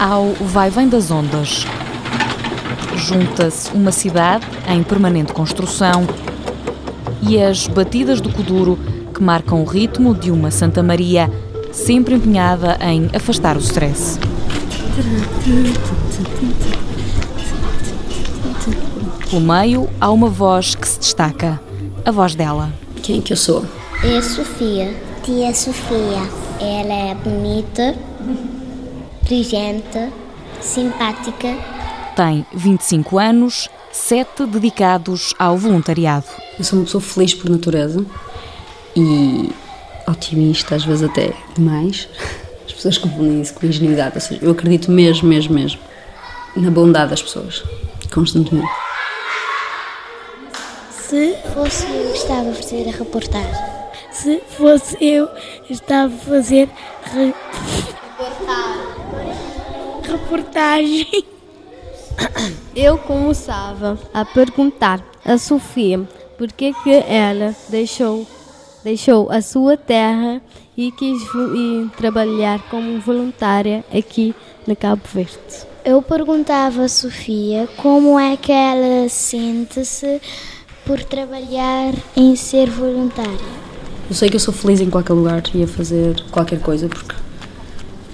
ao vai-vem das ondas. Junta-se uma cidade em permanente construção e as batidas do Kuduro que marcam o ritmo de uma Santa Maria sempre empenhada em afastar o stress. Pelo meio há uma voz que se destaca, a voz dela. Quem é que eu sou? É a Sofia. Tia Sofia. Ela é bonita, inteligente, simpática. Tem 25 anos, 7 dedicados ao voluntariado. Eu sou uma pessoa feliz por natureza e otimista, às vezes até demais. As pessoas confundem isso com ingenuidade, ou seja, eu acredito mesmo, mesmo, mesmo na bondade das pessoas, constantemente. Se fosse eu, estava a fazer a reportagem. Se fosse eu, estava a fazer re... reportagem. Eu começava a perguntar a Sofia por que que ela deixou deixou a sua terra e quis ir trabalhar como voluntária aqui no Cabo Verde. Eu perguntava a Sofia como é que ela sente-se por trabalhar em ser voluntária. Eu sei que eu sou feliz em qualquer lugar e a fazer qualquer coisa porque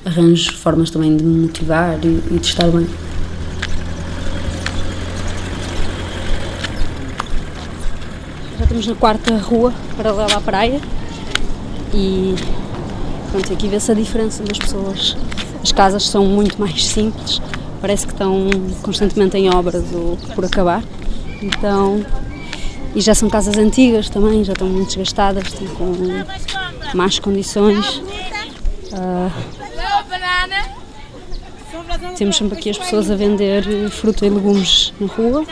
arranjo formas também de me motivar e, e de estar bem. Já estamos na quarta rua paralela à praia e pronto, aqui vê-se a diferença das pessoas. As casas são muito mais simples, parece que estão constantemente em obras ou por acabar. Então, e já são casas antigas também, já estão muito desgastadas, estão com más condições. Uh, temos sempre aqui as pessoas a vender fruta e legumes na rua.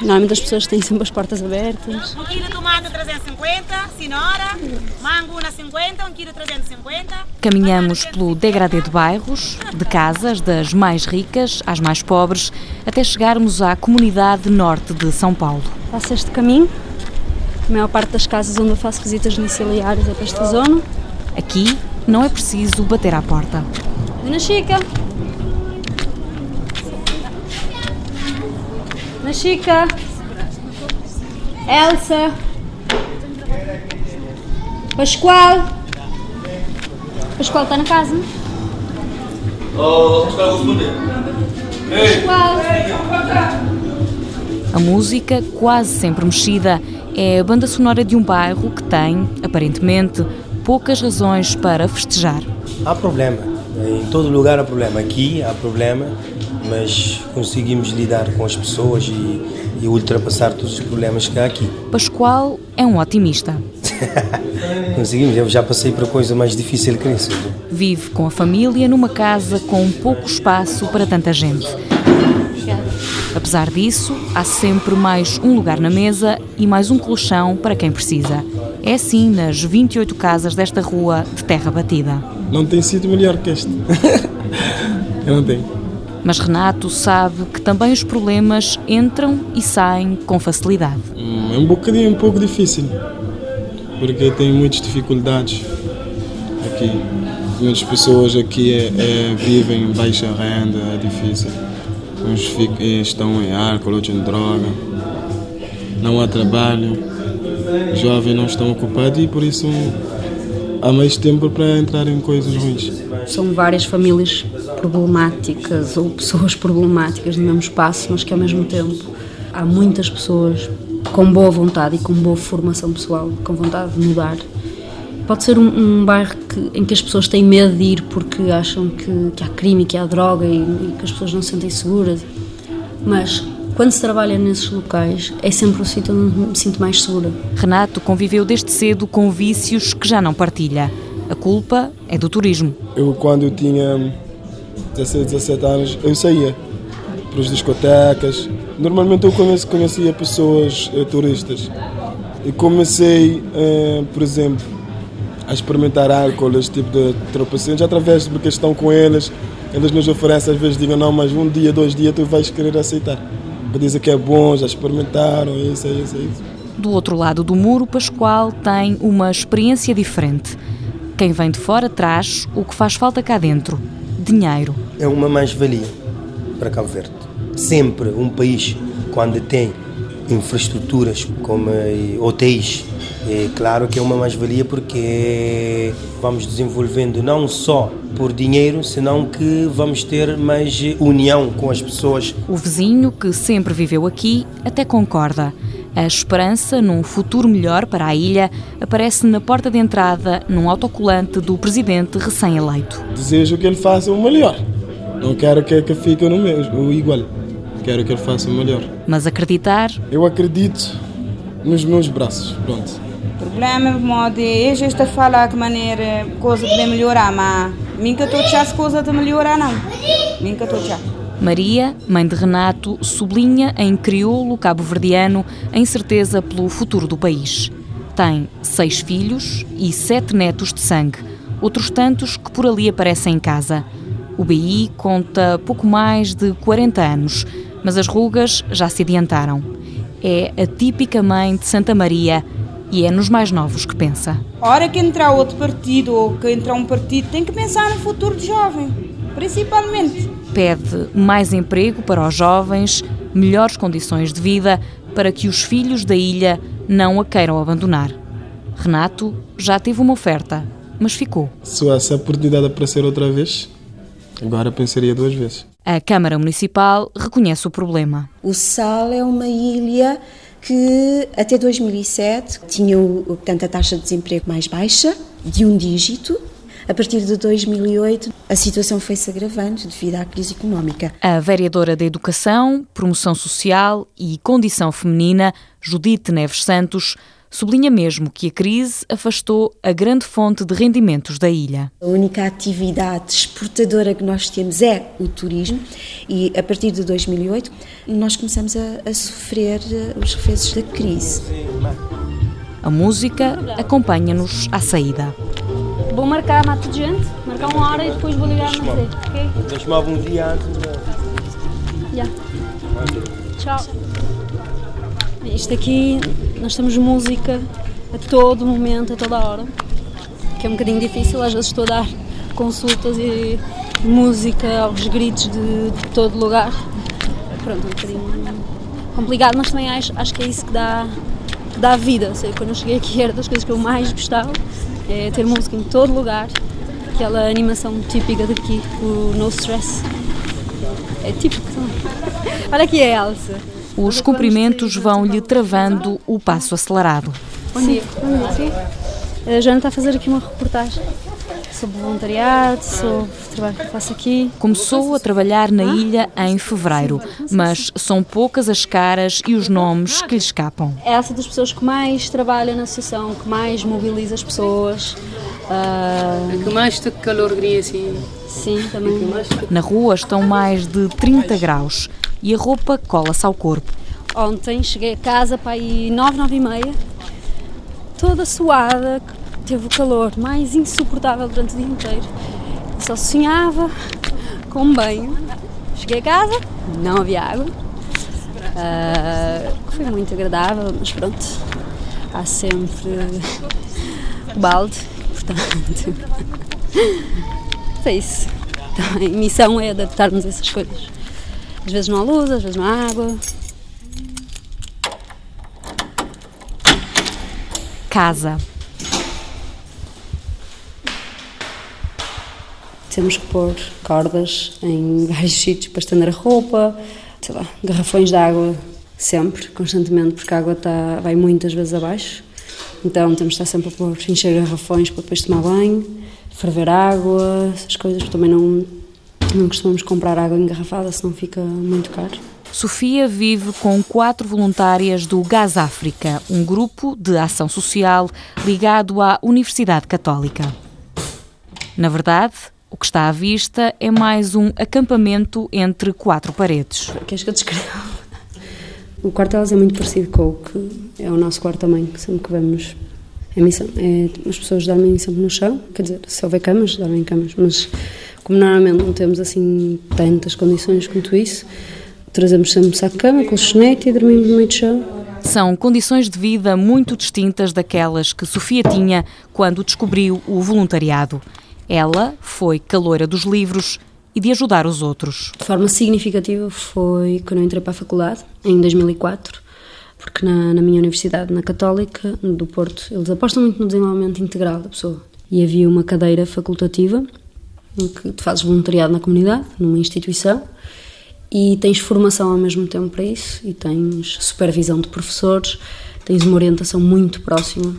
Normalmente as pessoas têm sempre as portas abertas. Um quilo de tomate 350, cenoura, mango na 50, um quilo 350. Caminhamos pelo degradê de bairros, de casas das mais ricas às mais pobres, até chegarmos à comunidade norte de São Paulo. Faço este caminho. A maior parte das casas onde eu faço visitas domiciliárias é para esta zona. Aqui não é preciso bater à porta. Dona Chica! Dona Chica! Elsa! Pascoal! Pascoal está na casa? Oh, Pascoal, vou responder. Pascoal! A música, quase sempre mexida, é a banda sonora de um bairro que tem, aparentemente, poucas razões para festejar. Há problema. Em todo lugar há problema. Aqui há problema, mas conseguimos lidar com as pessoas e, e ultrapassar todos os problemas que há aqui. Pascoal é um otimista. conseguimos, eu já passei por coisa mais difícil que isso. Vive com a família numa casa com pouco espaço para tanta gente. Apesar disso, há sempre mais um lugar na mesa e mais um colchão para quem precisa. É assim nas 28 casas desta rua de terra batida. Não tem sido melhor que este. Eu não tenho. Mas Renato sabe que também os problemas entram e saem com facilidade. É um bocadinho um pouco difícil, porque tem muitas dificuldades aqui. Muitas pessoas aqui é, é, vivem em baixa renda, é difícil. Uns ficam, estão em álcool, outros em droga. Não há trabalho. Os jovens não estão ocupados e por isso há mais tempo para entrar em coisas ruins. São várias famílias problemáticas ou pessoas problemáticas no mesmo espaço, mas que ao mesmo tempo há muitas pessoas com boa vontade e com boa formação pessoal, com vontade de mudar. Pode ser um, um bairro que, em que as pessoas têm medo de ir porque acham que, que há crime, que há droga e, e que as pessoas não se sentem seguras. Mas quando se trabalha nesses locais, é sempre o sítio onde me sinto mais segura. Renato conviveu desde cedo com vícios que já não partilha. A culpa é do turismo. Eu, quando eu tinha 16, 17 anos, eu saía para as discotecas. Normalmente eu conhecia pessoas eh, turistas. E comecei, eh, por exemplo, a experimentar álcool, esse tipo de tropeções, através de porque estão com eles. Eles nos oferecem, às vezes, digam, não, mas um dia, dois dias tu vais querer aceitar. Para dizer que é bom, já experimentaram, isso, é isso, é isso. Do outro lado do muro, Pascoal tem uma experiência diferente. Quem vem de fora traz o que faz falta cá dentro: dinheiro. É uma mais-valia para Cabo Verde. Sempre um país, quando tem infraestruturas como hotéis, é claro que é uma mais-valia porque vamos desenvolvendo não só por dinheiro, senão que vamos ter mais união com as pessoas. O vizinho, que sempre viveu aqui, até concorda. A esperança num futuro melhor para a ilha aparece na porta de entrada num autocolante do presidente recém-eleito. Desejo que ele faça o melhor. Não quero que, que fique no mesmo, o igual. Quero que ele faça o melhor. Mas acreditar? Eu acredito nos meus braços. Pronto. Problema é que esta fala que maneira coisa de melhorar, mas nunca estou as coisas de melhorar não. Nunca estou Maria, mãe de Renato, sublinha em crioulo cabo-verdiano a incerteza pelo futuro do país. Tem seis filhos e sete netos de sangue, outros tantos que por ali aparecem em casa. O BI conta pouco mais de 40 anos, mas as rugas já se adiantaram. É a típica mãe de Santa Maria e é nos mais novos que pensa. A hora que entrar outro partido ou que entrar um partido, tem que pensar no futuro do jovem, principalmente pede mais emprego para os jovens, melhores condições de vida para que os filhos da ilha não a queiram abandonar. Renato já teve uma oferta, mas ficou. Se essa oportunidade aparecer outra vez, agora pensaria duas vezes. A Câmara Municipal reconhece o problema. O Sal é uma ilha que até 2007 tinha portanto, a taxa de desemprego mais baixa, de um dígito, a partir de 2008, a situação foi-se agravando devido à crise económica. A vereadora da Educação, Promoção Social e Condição Feminina, Judite Neves Santos, sublinha mesmo que a crise afastou a grande fonte de rendimentos da ilha. A única atividade exportadora que nós temos é o turismo e a partir de 2008 nós começamos a, a sofrer eh, os reflexos da crise. A música acompanha-nos à saída. Vou marcar, mato de gente, marcar uma hora e depois vou ligar no ok? Deixa-me algum dia antes. Já. Tchau. Isto aqui, nós temos música a todo momento, a toda hora, que é um bocadinho difícil, às vezes estou a dar consultas e música aos gritos de, de todo lugar. Pronto, um bocadinho complicado, mas também acho, acho que é isso que dá, que dá vida. Sei, quando eu cheguei aqui era das coisas que eu mais gostava é ter música em todo lugar, aquela animação típica daqui, o No Stress. É típico. Olha aqui a Elsa. Os cumprimentos vão-lhe travando o passo acelerado. Bom dia. Bom dia. A Joana está a fazer aqui uma reportagem sobre voluntariado, sobre o trabalho que faço aqui. Começou a trabalhar na ilha em fevereiro, mas são poucas as caras e os nomes que lhe escapam. É essa das pessoas que mais trabalha na associação, que mais mobiliza as pessoas. Uh... que mais te calor assim. Sim, também. Na rua estão mais de 30 graus e a roupa cola-se ao corpo. Ontem cheguei a casa para aí 9, 9 e meia, toda suada, teve o calor mais insuportável durante o dia inteiro. só sonhava com um banho. Cheguei a casa, não havia água. Uh, foi muito agradável, mas pronto, há sempre o balde, portanto. É isso. Então, a missão é adaptarmos essas coisas. Às vezes não há luz, às vezes não há água. Casa. Temos que pôr cordas em vários sítios para estender a roupa, sei lá, garrafões de água sempre, constantemente, porque a água está, vai muitas vezes abaixo. Então temos que estar sempre a pôr, encher garrafões para depois tomar banho, ferver água, essas coisas, porque também não, não costumamos comprar água engarrafada, senão fica muito caro. Sofia vive com quatro voluntárias do Gás África, um grupo de ação social ligado à Universidade Católica. Na verdade, o que está à vista é mais um acampamento entre quatro paredes. Queres que eu descreva? O quarto delas é muito parecido com o que é o nosso quarto também, sempre que vamos é missão. É, as pessoas dormem sempre no chão, quer dizer, se houver camas, dormem em camas, mas como normalmente não temos assim tantas condições quanto isso, trazemos sempre um saco de cama, colchonete e dormimos no meio do chão. São condições de vida muito distintas daquelas que Sofia tinha quando descobriu o voluntariado. Ela foi caloira dos livros e de ajudar os outros. De forma significativa foi quando eu entrei para a faculdade, em 2004, porque na, na minha universidade, na Católica do Porto, eles apostam muito no desenvolvimento integral da pessoa. E havia uma cadeira facultativa em que tu fazes voluntariado na comunidade, numa instituição, e tens formação ao mesmo tempo para isso, e tens supervisão de professores, tens uma orientação muito próxima,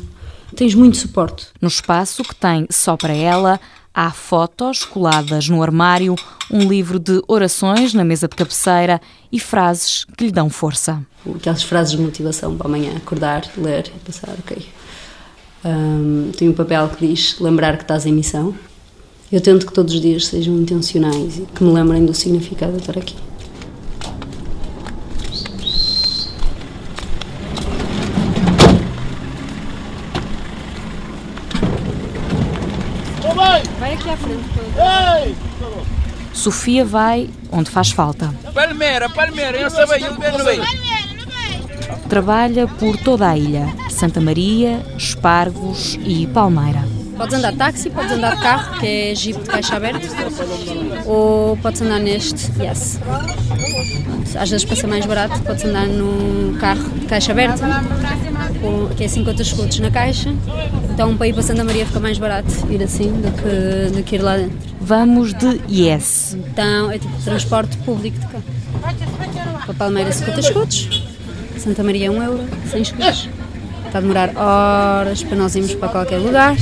tens muito suporte. No espaço que tem só para ela, há fotos coladas no armário, um livro de orações na mesa de cabeceira e frases que lhe dão força. Aquelas frases de motivação para amanhã, acordar, ler e pensar, ok. Um, tem um papel que diz lembrar que estás em missão. Eu tento que todos os dias sejam intencionais e que me lembrem do significado de estar aqui. Vai aqui à frente. Ei! Sofia vai onde faz falta. Palmeira, Palmeira, eu eu bem no meio. Trabalha por toda a ilha, Santa Maria, Espargos e Palmeira. Podes andar de táxi, podes andar de carro, que é jeep de caixa aberta, ou podes andar neste Yes. Às vezes ser mais barato, podes andar no carro caixa aberta, que é 50 escudos na caixa. Então para ir para Santa Maria fica mais barato ir assim do que, do que ir lá dentro. Vamos de Yes. Então é tipo transporte público de cá. Para Palmeira 50 escudos, Santa Maria 1 euro, 100 escudos. Está a demorar horas para nós irmos para qualquer lugar.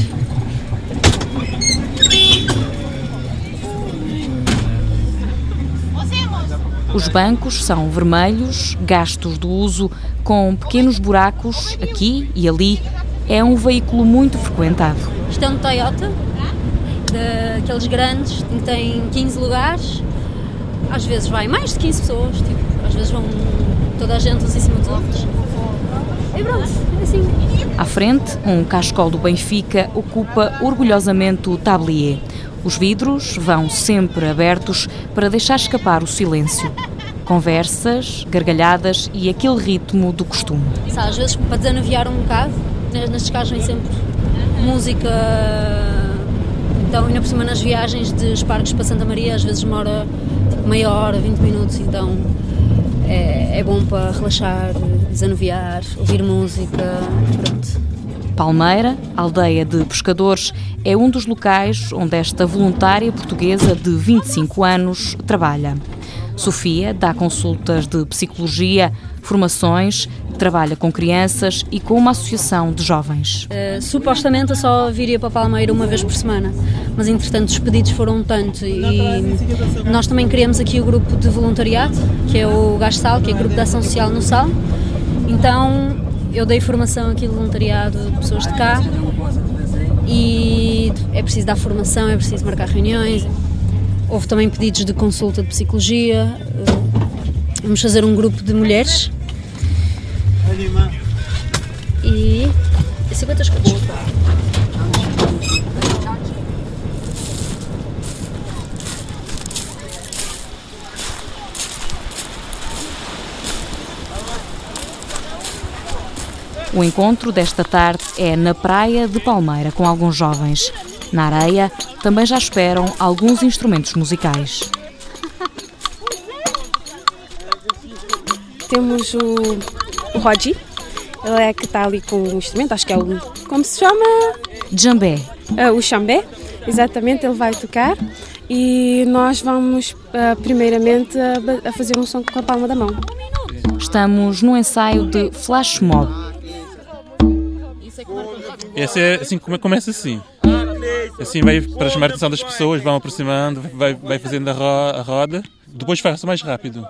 Os bancos são vermelhos, gastos do uso, com pequenos buracos aqui e ali. É um veículo muito frequentado. Isto é um Toyota, daqueles grandes, que tem 15 lugares. Às vezes vai mais de 15 pessoas, tipo, às vezes vão toda a gente uns em cima dos outros. E pronto, é assim. À frente, um cascol do Benfica ocupa orgulhosamente o tablier. Os vidros vão sempre abertos para deixar escapar o silêncio. Conversas, gargalhadas e aquele ritmo do costume. Sabe, às vezes, para desanuviar um bocado, nestes carros vem sempre música. Então, ainda por cima nas viagens de Espargos para Santa Maria, às vezes demora tipo, meia hora, 20 minutos, então é, é bom para relaxar, desanuviar, ouvir música, pronto. Palmeira, aldeia de pescadores, é um dos locais onde esta voluntária portuguesa de 25 anos trabalha. Sofia dá consultas de psicologia, formações, trabalha com crianças e com uma associação de jovens. Uh, supostamente eu só viria para Palmeira uma vez por semana, mas entretanto os pedidos foram tanto e nós também criamos aqui o grupo de voluntariado, que é o Gastal, que é o grupo de ação social no Sal. Então eu dei formação aqui de voluntariado de pessoas de cá e é preciso dar formação, é preciso marcar reuniões. Houve também pedidos de consulta de psicologia. Vamos fazer um grupo de mulheres. E 50 escudos. O encontro desta tarde é na praia de Palmeira com alguns jovens. Na areia também já esperam alguns instrumentos musicais. Temos o, o Rogi, ele é que está ali com o instrumento, acho que é o. Como se chama? Jambé. Uh, o chambé, exatamente, ele vai tocar e nós vamos uh, primeiramente a, a fazer um som com a palma da mão. Estamos no ensaio de Flash Mob. Esse é assim como começa assim. Assim vai para a atenção das pessoas, vão aproximando, vai, vai fazendo a, ro a roda. Depois faz mais rápido.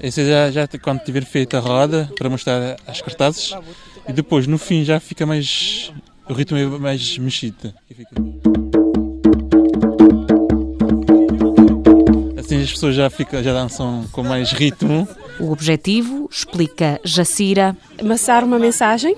Esse já, já quando tiver feito a roda para mostrar as cartazes e depois no fim já fica mais o ritmo é mais mexido. Assim as pessoas já ficam já dançam com mais ritmo. O objetivo, explica Jacira, Amassar uma mensagem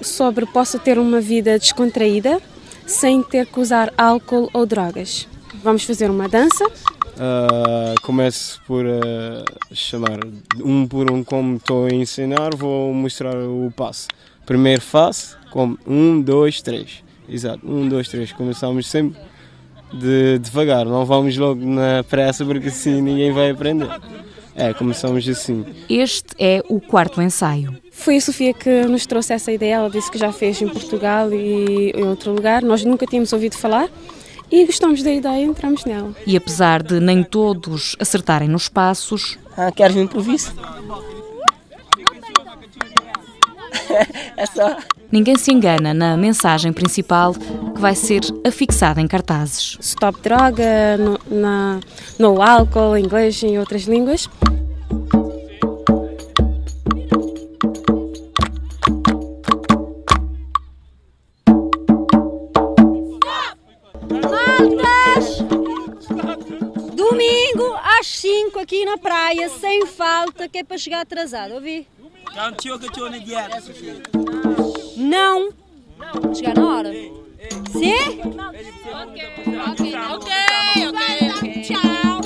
sobre possa ter uma vida descontraída sem ter que usar álcool ou drogas. Vamos fazer uma dança. Uh, começo por uh, chamar um por um como estou a ensinar, vou mostrar o passo. Primeiro faço, como um, dois, três. Exato, um, dois, três. Começamos sempre de devagar, não vamos logo na pressa porque assim ninguém vai aprender. É, começamos assim. Este é o quarto ensaio. Foi a Sofia que nos trouxe essa ideia. Ela disse que já fez em Portugal e em outro lugar. Nós nunca tínhamos ouvido falar e gostamos da ideia e entramos nela. E apesar de nem todos acertarem nos passos. Ah, queres um improviso? é só. Ninguém se engana na mensagem principal que vai ser afixada em cartazes. Stop droga, no, na, no álcool, em inglês e em outras línguas. Sem falta, que é para chegar atrasado, ouvi? Não! Chegar na hora. Sim? Ok, ok, ok. Tchau.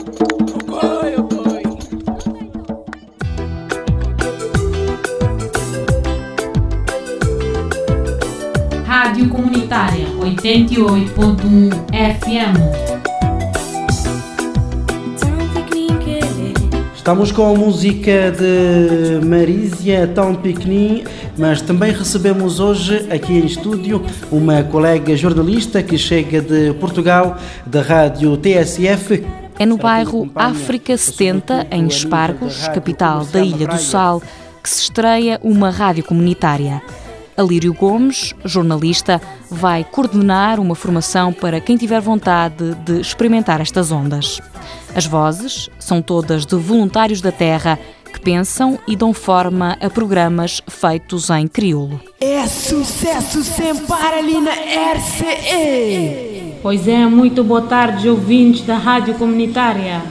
Rádio Comunitária 88.1 FM. Estamos com a música de Marísia Tão Pequenin, mas também recebemos hoje aqui em estúdio uma colega jornalista que chega de Portugal, da rádio TSF. É no bairro África 70, em Espargos, capital da Ilha do Sal, que se estreia uma rádio comunitária. Alírio Gomes, jornalista, vai coordenar uma formação para quem tiver vontade de experimentar estas ondas. As vozes são todas de voluntários da terra que pensam e dão forma a programas feitos em crioulo. É sucesso sem para ali na RCE! Pois é, muito boa tarde, ouvintes da Rádio Comunitária.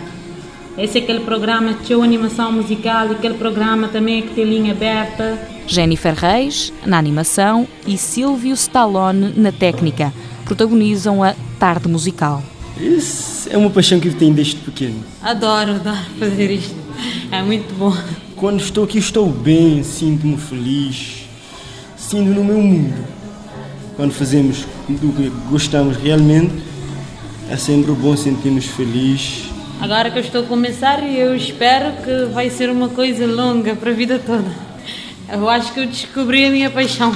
Esse é aquele programa que tinha animação musical e aquele programa também que tem linha aberta. Jennifer Reis, na animação, e Silvio Stallone, na técnica, protagonizam a Tarde Musical. Isso é uma paixão que eu tenho desde pequeno. Adoro, adoro fazer isto. É muito bom. Quando estou aqui, estou bem, sinto-me feliz, sinto no meu mundo. Quando fazemos do que gostamos realmente, é sempre bom sentir-nos felizes. Agora que eu estou a começar, eu espero que vai ser uma coisa longa para a vida toda. Eu acho que eu descobri a minha paixão.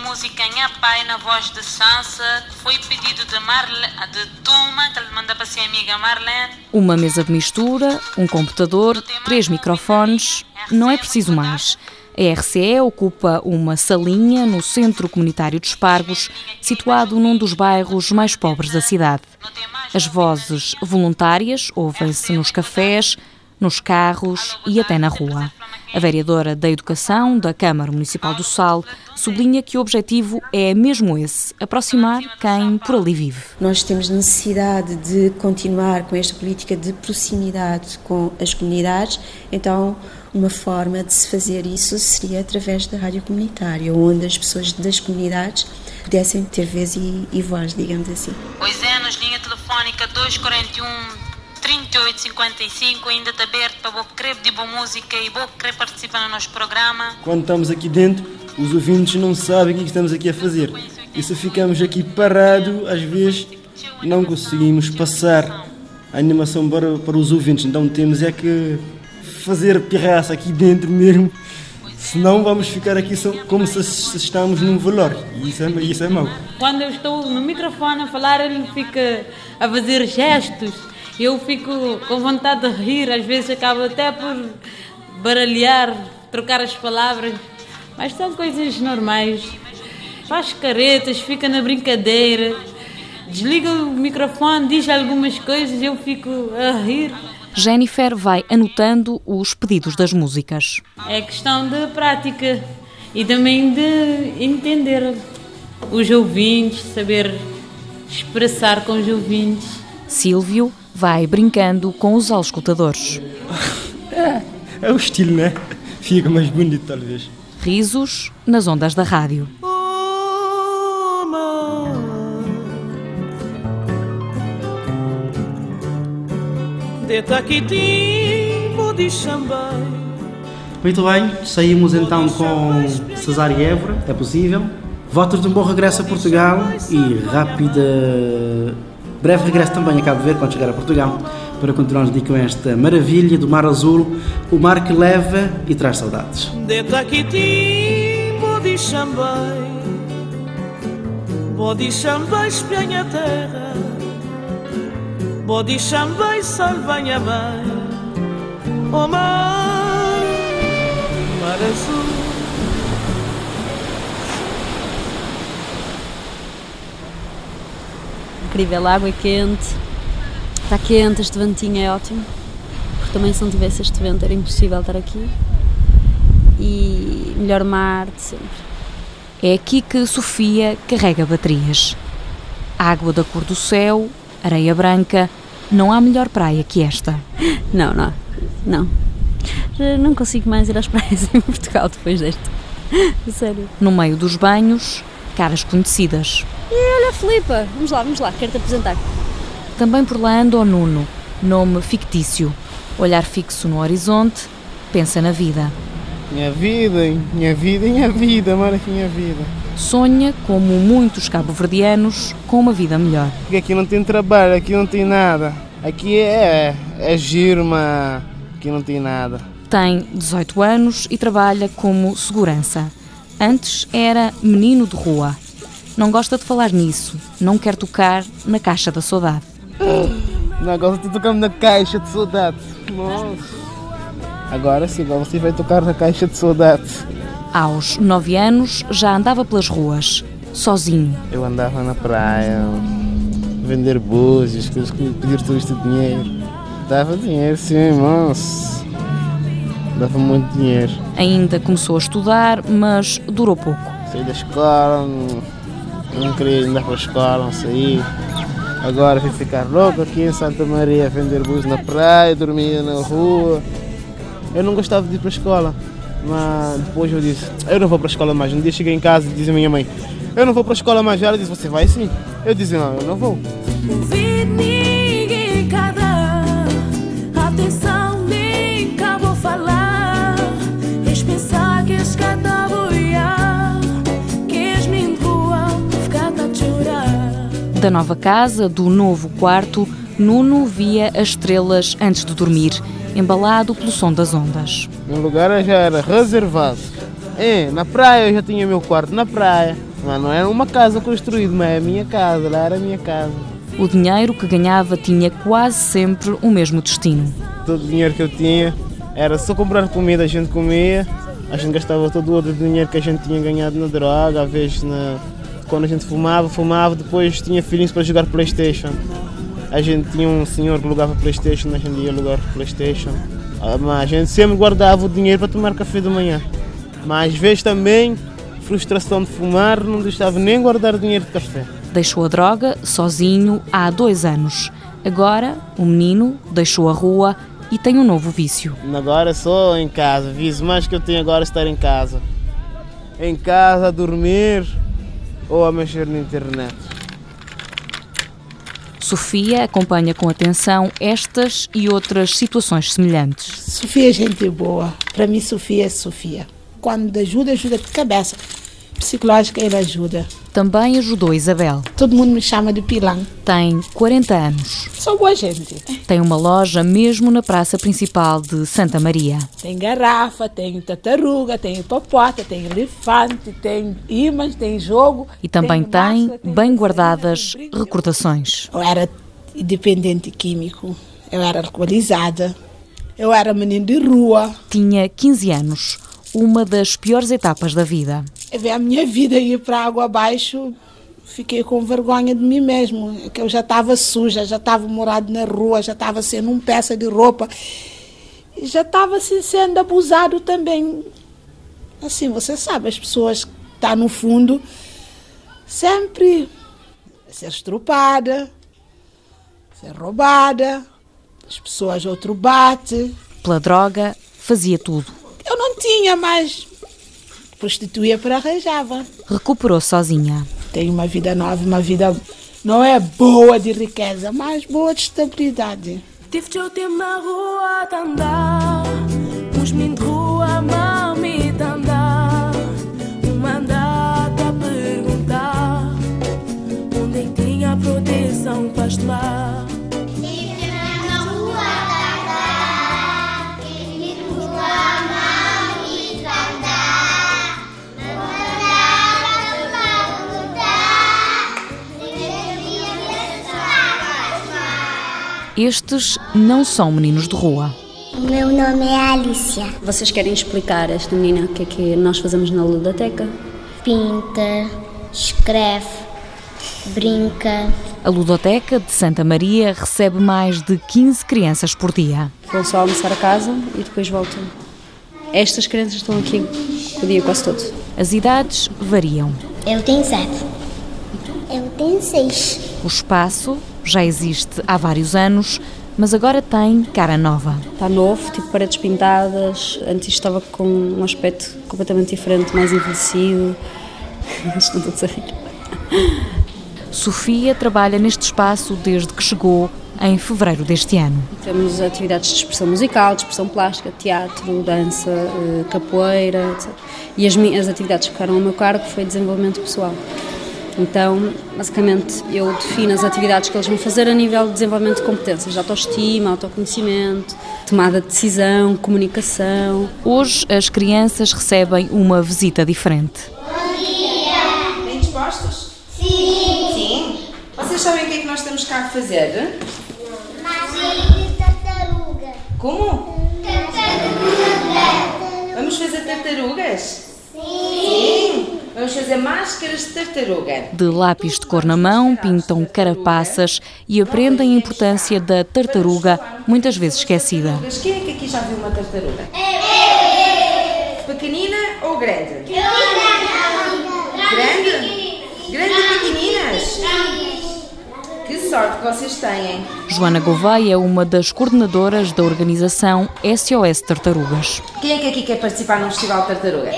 Música em Pai na voz de Sansa, foi pedido de, Marle, de Tuma, que ele manda para ser amiga Marlene. Uma mesa de mistura, um computador, três microfones, não é preciso mais. A RCE ocupa uma salinha no Centro Comunitário de Espargos, situado num dos bairros mais pobres da cidade. As vozes voluntárias ouvem-se nos cafés, nos carros e até na rua. A vereadora da Educação da Câmara Municipal do Sal sublinha que o objetivo é mesmo esse, aproximar quem por ali vive. Nós temos necessidade de continuar com esta política de proximidade com as comunidades, então uma forma de se fazer isso seria através da rádio comunitária, onde as pessoas das comunidades pudessem ter vez e, e voz, digamos assim. Pois é, nos linha telefónica 241 3855 ainda está aberto para você querer de boa música e você querer participar no nosso programa. Quando estamos aqui dentro, os ouvintes não sabem o que estamos aqui a fazer. E se ficamos aqui parados, às vezes não conseguimos passar a animação para, para os ouvintes. Então temos é que fazer pirraça aqui dentro mesmo. Senão vamos ficar aqui como se estamos num velório. E isso é, isso é mau. Quando eu estou no microfone a falar, ele fica a fazer gestos. Eu fico com vontade de rir, às vezes acabo até por baralhar, trocar as palavras. Mas são coisas normais. Faz caretas, fica na brincadeira, desliga o microfone, diz algumas coisas eu fico a rir. Jennifer vai anotando os pedidos das músicas. É questão de prática e também de entender os ouvintes, saber expressar com os ouvintes. Silvio vai brincando com os auscultadores. É, é o estilo, né? Fica mais bonito, talvez. Risos nas ondas da rádio. Muito bem, saímos então com Cesária Évora, é possível. Votos de um bom regresso a Portugal e rápida. Breve regresso também a Cabo Verde quando chegar a Portugal, para continuarmos com esta maravilha do Mar Azul, o mar que leva e traz saudades. De Taquiti, bodi chambai, bodi chambai espelha a terra, bodi chambai salvanha mãe, o mar, mar azul. Incrível, a água é quente, está quente, este ventinho é ótimo, porque também se não tivesse este vento era impossível estar aqui. E melhor mar de sempre. É aqui que Sofia carrega baterias. Água da cor do céu, areia branca, não há melhor praia que esta. Não, não, não. Já Não consigo mais ir às praias em Portugal depois deste. Sério. No meio dos banhos, caras conhecidas. A Filipa, vamos lá, vamos lá, quero-te apresentar. Também por lá anda o Nuno, nome fictício. Olhar fixo no horizonte, pensa na vida. Minha vida, minha vida, minha vida, mano, que minha vida. Sonha, como muitos cabo-verdianos, com uma vida melhor. Porque aqui não tem trabalho, aqui não tem nada. Aqui é, é giro, mas aqui não tem nada. Tem 18 anos e trabalha como segurança. Antes era menino de rua. Não gosta de falar nisso, não quer tocar na caixa da saudade. Não, agora você tocando na caixa de saudade. Nossa. Agora sim, agora você vai tocar na caixa de saudade. Aos 9 anos já andava pelas ruas, sozinho. Eu andava na praia, vender búzios, coisas que pedir turista dinheiro. Dava dinheiro, sim, nossa. Dava muito dinheiro. Ainda começou a estudar, mas durou pouco. Saí da escola, não, queria andar para a escola, não saí. Agora fui ficar louco aqui em Santa Maria, vender búzios na praia, dormia na rua. Eu não gostava de ir para a escola, mas depois eu disse, eu não vou para a escola mais. Um dia cheguei em casa e disse à minha mãe, eu não vou para a escola mais. Ela disse, você vai sim? Eu disse, não, eu não vou. Da nova casa, do novo quarto, Nuno via as estrelas antes de dormir, embalado pelo som das ondas. Meu lugar já era reservado. É, na praia eu já tinha meu quarto, na praia. Mas não era uma casa construída, mas é a minha casa, lá era a minha casa. O dinheiro que ganhava tinha quase sempre o mesmo destino. Todo o dinheiro que eu tinha era só comprar comida, a gente comia. A gente gastava todo o outro dinheiro que a gente tinha ganhado na droga, às vezes na... quando a gente fumava, fumava, depois tinha filhinhos para jogar Playstation. A gente tinha um senhor que alugava Playstation, a gente ia alugar Playstation. Ah, Mas a gente sempre guardava o dinheiro para tomar café da manhã. Mas às vezes também, frustração de fumar, não deixava nem guardar dinheiro de café. Deixou a droga sozinho há dois anos. Agora, o menino deixou a rua e tem um novo vício. Agora só em casa, viso mais que eu tenho agora é estar em casa. Em casa, a dormir ou a mexer na internet. Sofia acompanha com atenção estas e outras situações semelhantes. Sofia é gente boa. Para mim, Sofia é Sofia. Quando ajuda, ajuda de cabeça. Psicológica, ele ajuda. Também ajudou Isabel. Todo mundo me chama de Pilão. Tem 40 anos. Sou boa gente. Tem uma loja mesmo na praça principal de Santa Maria. Tem garrafa, tem tartaruga, tem hipopótamo, tem elefante, tem ímãs, tem jogo. E também tem, bem guardadas, recordações. Eu era dependente químico, eu era alcoolizada, eu era menino de rua. Tinha 15 anos, uma das piores etapas da vida. Eu vi a minha vida ir para água abaixo, fiquei com vergonha de mim mesmo, é que eu já estava suja, já estava morado na rua, já estava sendo um peça de roupa, e já estava assim, sendo abusado também. Assim, você sabe, as pessoas que estão no fundo sempre ser estrupada, ser roubada, as pessoas outro bate. Pela droga, fazia tudo. Eu não tinha, mas prostituía para arranjava. Recuperou sozinha. Tenho uma vida nova, uma vida não é boa de riqueza, mas boa de estabilidade. Tive de ter na rua andar, uns min de rua andar, tandá, mandado a perguntar onde é tinha proteção para estar. Estes não são meninos de rua. O meu nome é Alicia. Vocês querem explicar a esta menina o que é que nós fazemos na ludoteca? Pinta, escreve, brinca. A ludoteca de Santa Maria recebe mais de 15 crianças por dia. Vão só almoçar a casa e depois voltam. Estas crianças estão aqui o dia quase todo. As idades variam. Eu tenho sete. Eu tenho seis. O espaço já existe há vários anos, mas agora tem cara nova. Está novo, tipo paredes pintadas. Antes estava com um aspecto completamente diferente, mais envelhecido. Todos a rir. Sofia trabalha neste espaço desde que chegou em fevereiro deste ano. Temos atividades de expressão musical, de expressão plástica, teatro, dança, eh, capoeira, etc. E as minhas atividades que ficaram ao meu cargo foi desenvolvimento pessoal. Então, basicamente, eu defino as atividades que eles vão fazer a nível de desenvolvimento de competências, de autoestima, autoconhecimento, tomada de decisão, comunicação. Hoje as crianças recebem uma visita diferente. Bem dispostos? Sim. Sim. Vocês sabem o que é que nós estamos cá a fazer? Magia de tartaruga. Como? Tartaruga. Vamos fazer tartarugas? Sim. Sim. Vamos fazer máscaras de tartaruga. De lápis de cor na mão, pintam carapaças e aprendem a importância da tartaruga, muitas vezes esquecida. Mas quem é que aqui já viu uma tartaruga? Pequenina ou grande? Grande? Grande e pequeninas? Que sorte que vocês têm. Joana Gouveia é uma das coordenadoras da organização SOS Tartarugas. Quem é que aqui quer participar num festival de tartaruga?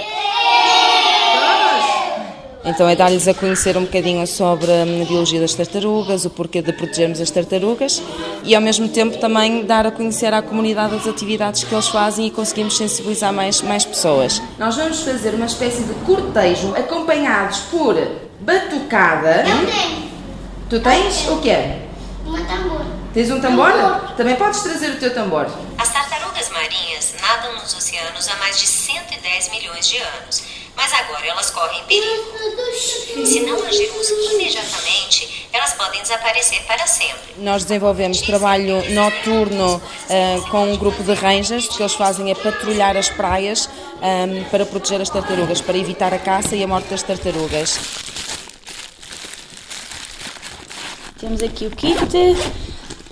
Então é dar-lhes a conhecer um bocadinho sobre a biologia das tartarugas, o porquê de protegermos as tartarugas e ao mesmo tempo também dar a conhecer à comunidade as atividades que eles fazem e conseguimos sensibilizar mais, mais pessoas. Nós vamos fazer uma espécie de cortejo acompanhados por batucada. Eu tenho. Tu tens o quê? Uma tambor. Tens um tambor? Também podes trazer o teu tambor. As tartarugas marinhas nadam nos oceanos há mais de 110 milhões de anos, mas agora elas correm perigo. Se não agirmos imediatamente, elas podem desaparecer para sempre. Nós desenvolvemos trabalho noturno eh, com um grupo de rangers, o que eles fazem é patrulhar as praias eh, para proteger as tartarugas, para evitar a caça e a morte das tartarugas. Temos aqui o kit.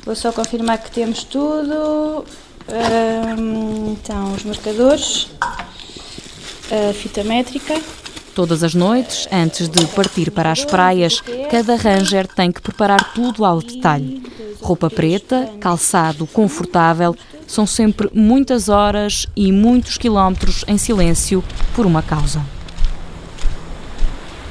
Vou só confirmar que temos tudo. Ahm, Então, os marcadores, a fita métrica. Todas as noites, antes de partir para as praias, cada ranger tem que preparar tudo ao detalhe. Roupa preta, calçado confortável, são sempre muitas horas e muitos quilómetros em silêncio por uma causa.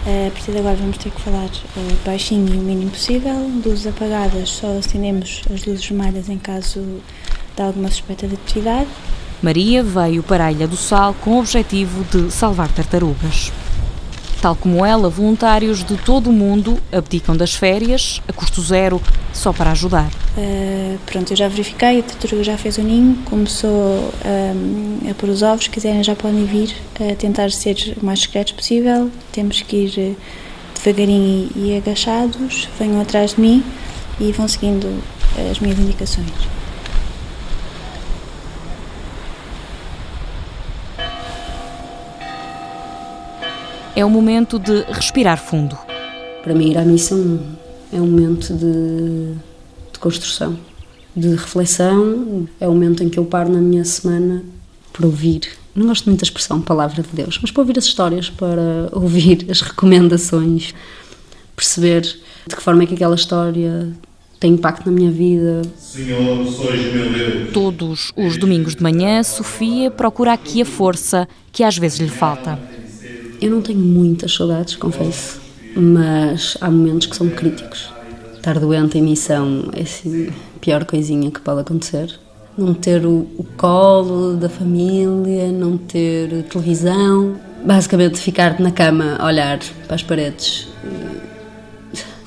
A partir de agora vamos ter que falar eh, baixinho e o mínimo possível. Luzes apagadas, só acendemos as luzes vermelhas em caso de alguma suspeita de atividade. Maria veio para a Ilha do Sal com o objetivo de salvar tartarugas. Tal como ela, voluntários de todo o mundo abdicam das férias, a custo zero, só para ajudar. Eh, pronto, eu já verifiquei, a tartaruga já fez o ninho, começou ehm, a pôr os ovos, se quiserem já podem vir a tentar ser o mais discretos possível. Temos que ir eh, devagarinho e, e agachados, venham atrás de mim e vão seguindo eh, as minhas indicações. É o momento de respirar fundo. Para mim, ir à missão é um momento de, de construção, de reflexão. É o momento em que eu paro na minha semana para ouvir. Não gosto muito da expressão palavra de Deus, mas para ouvir as histórias, para ouvir as recomendações, perceber de que forma é que aquela história tem impacto na minha vida. Senhor, sois meu Deus. Todos os domingos de manhã, Sofia procura aqui a força que às vezes lhe falta. Eu não tenho muitas saudades, confesso, mas há momentos que são críticos. Estar doente em missão é assim, a pior coisinha que pode acontecer. Não ter o, o colo da família, não ter televisão, basicamente ficar na cama a olhar para as paredes.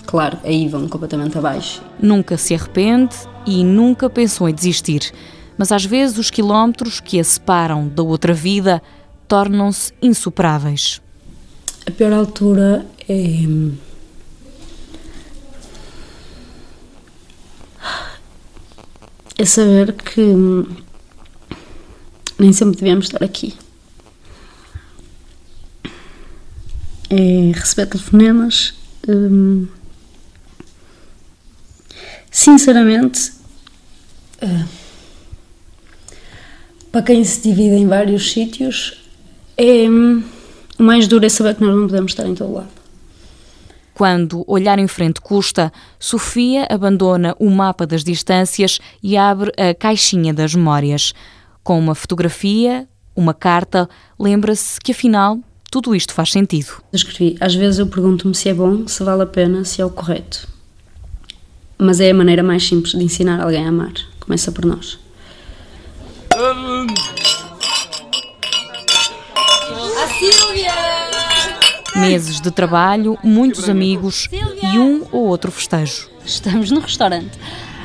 Claro, aí vão completamente abaixo. Nunca se arrepende e nunca pensou em desistir. Mas às vezes os quilómetros que a separam da outra vida tornam-se insuperáveis. A pior altura é. é saber que hum, nem sempre devemos estar aqui. É receber telefonemas. hum, sinceramente, eh, para quem se divide em vários sítios, é, hum, o mais duro é saber que nós não podemos estar em todo lado. Quando olhar em frente custa, Sofia abandona o mapa das distâncias e abre a caixinha das memórias. Com uma fotografia, uma carta, lembra-se que afinal tudo isto faz sentido. Escrevi, às vezes eu pergunto-me se é bom, se vale a pena, se é o correto. Mas é a maneira mais simples de ensinar alguém a amar. Começa por nós. Meses de trabalho, muitos amigos e um ou outro festejo. Estamos no restaurante,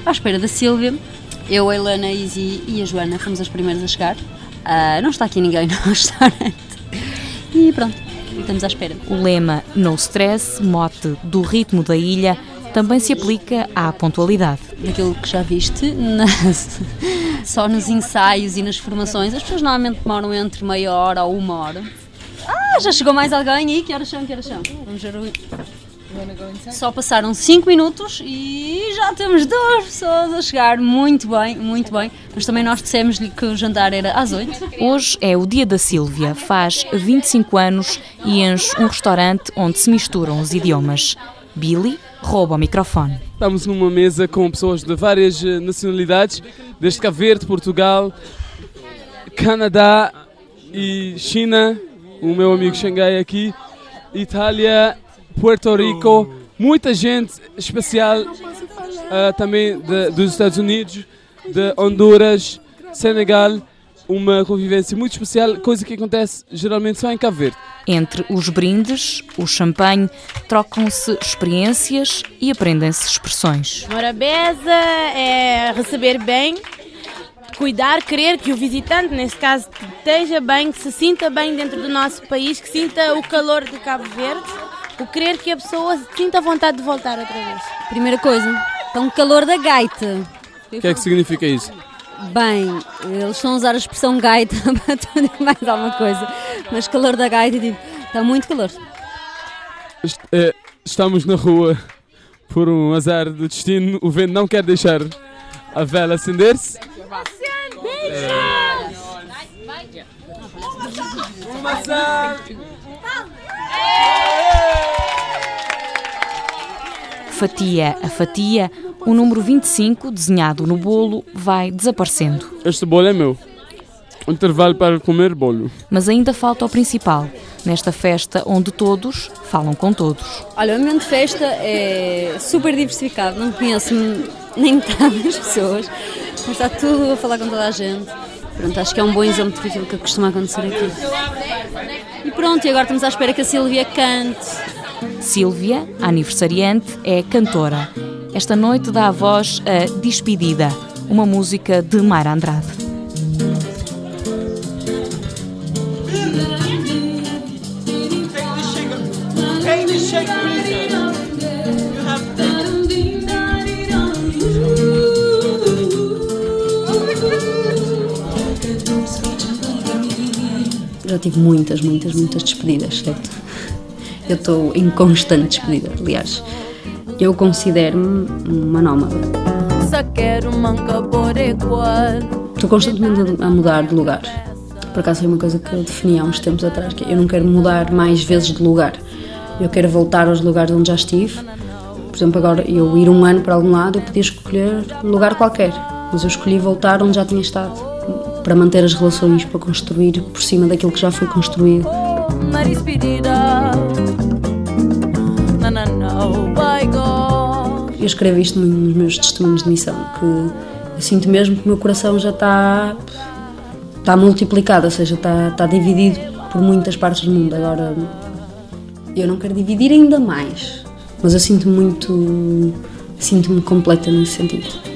à espera da Sílvia. Eu, a Helena, a Izzy e a Joana fomos as primeiras a chegar. Ah, não está aqui ninguém no restaurante. E pronto, estamos à espera. O lema No Stress, mote do ritmo da ilha, também se aplica à pontualidade. Daquilo que já viste, nas- só nos ensaios e nas formações, as pessoas normalmente demoram entre meia hora ou uma hora. Ah, já chegou mais alguém aí? Que horas são? Que horas são? Vamos ver o... Só passaram 5 minutos e já temos duas pessoas a chegar. Muito bem, muito bem. Mas também nós dissemos-lhe que o jantar era às 8. Hoje é o dia da Sílvia, faz 25 anos e enche um restaurante onde se misturam os idiomas. Billy rouba o microfone. Estamos numa mesa com pessoas de várias eh, nacionalidades, desde Cabo Verde, Portugal, Canadá e China, o meu amigo Xangai aqui, Itália, Puerto Rico, muita gente especial eh, também de- dos Estados Unidos, de Honduras, Senegal, uma convivência muito especial, coisa que acontece geralmente só em Cabo Verde. Entre os brindes, o champanhe, trocam-se experiências e aprendem-se expressões. Morabeza é receber bem, cuidar, querer que o visitante, neste caso, esteja bem, que se sinta bem dentro do nosso país, que sinta o calor de Cabo Verde, o querer que a pessoa sinta vontade de voltar outra vez. Primeira coisa, então calor da gaita. O que é que significa isso? Bem, eles estão a usar a expressão gaita para tudo e mais alguma coisa. Mas calor da gaita, tipo, está muito calor. Eh, Estamos na rua por um azar do destino. O vento não quer deixar a vela acender-se. Fatia a fatia, o número 25, desenhado no bolo, vai desaparecendo. Este bolo é meu. Intervalo para comer bolo. Mas ainda falta o principal, nesta festa onde todos falam com todos. Olha, o momento de festa é super diversificado, não conheço nem metade das pessoas, mas está tudo a falar com toda a gente. Pronto, acho que é um bom exemplo daquilo que costuma acontecer aqui. E pronto, e agora estamos à espera que a Silvia cante. Sílvia, a aniversariante, é cantora. Esta noite dá a voz a Despedida, uma música de Mayra Andrade. Já tive muitas, muitas, muitas despedidas, certo? Eu estou em constante despedida, aliás. Eu considero-me uma nómada. Estou constantemente a mudar de lugar. Por acaso foi uma coisa que eu defini há uns tempos atrás, que eu não quero mudar mais vezes de lugar. Eu quero voltar aos lugares onde já estive. Por exemplo, agora eu ir um ano para algum lado, eu podia escolher um lugar qualquer, mas eu escolhi voltar onde já tinha estado, para manter as relações, para construir por cima daquilo que já foi construído. By God. Eu escrevo isto nos meus testemunhos de missão, que eu sinto mesmo que o meu coração já está, está multiplicado, ou seja, está, está dividido por muitas partes do mundo. Agora, eu não quero dividir ainda mais, mas eu sinto muito, sinto-me completa nesse sentido.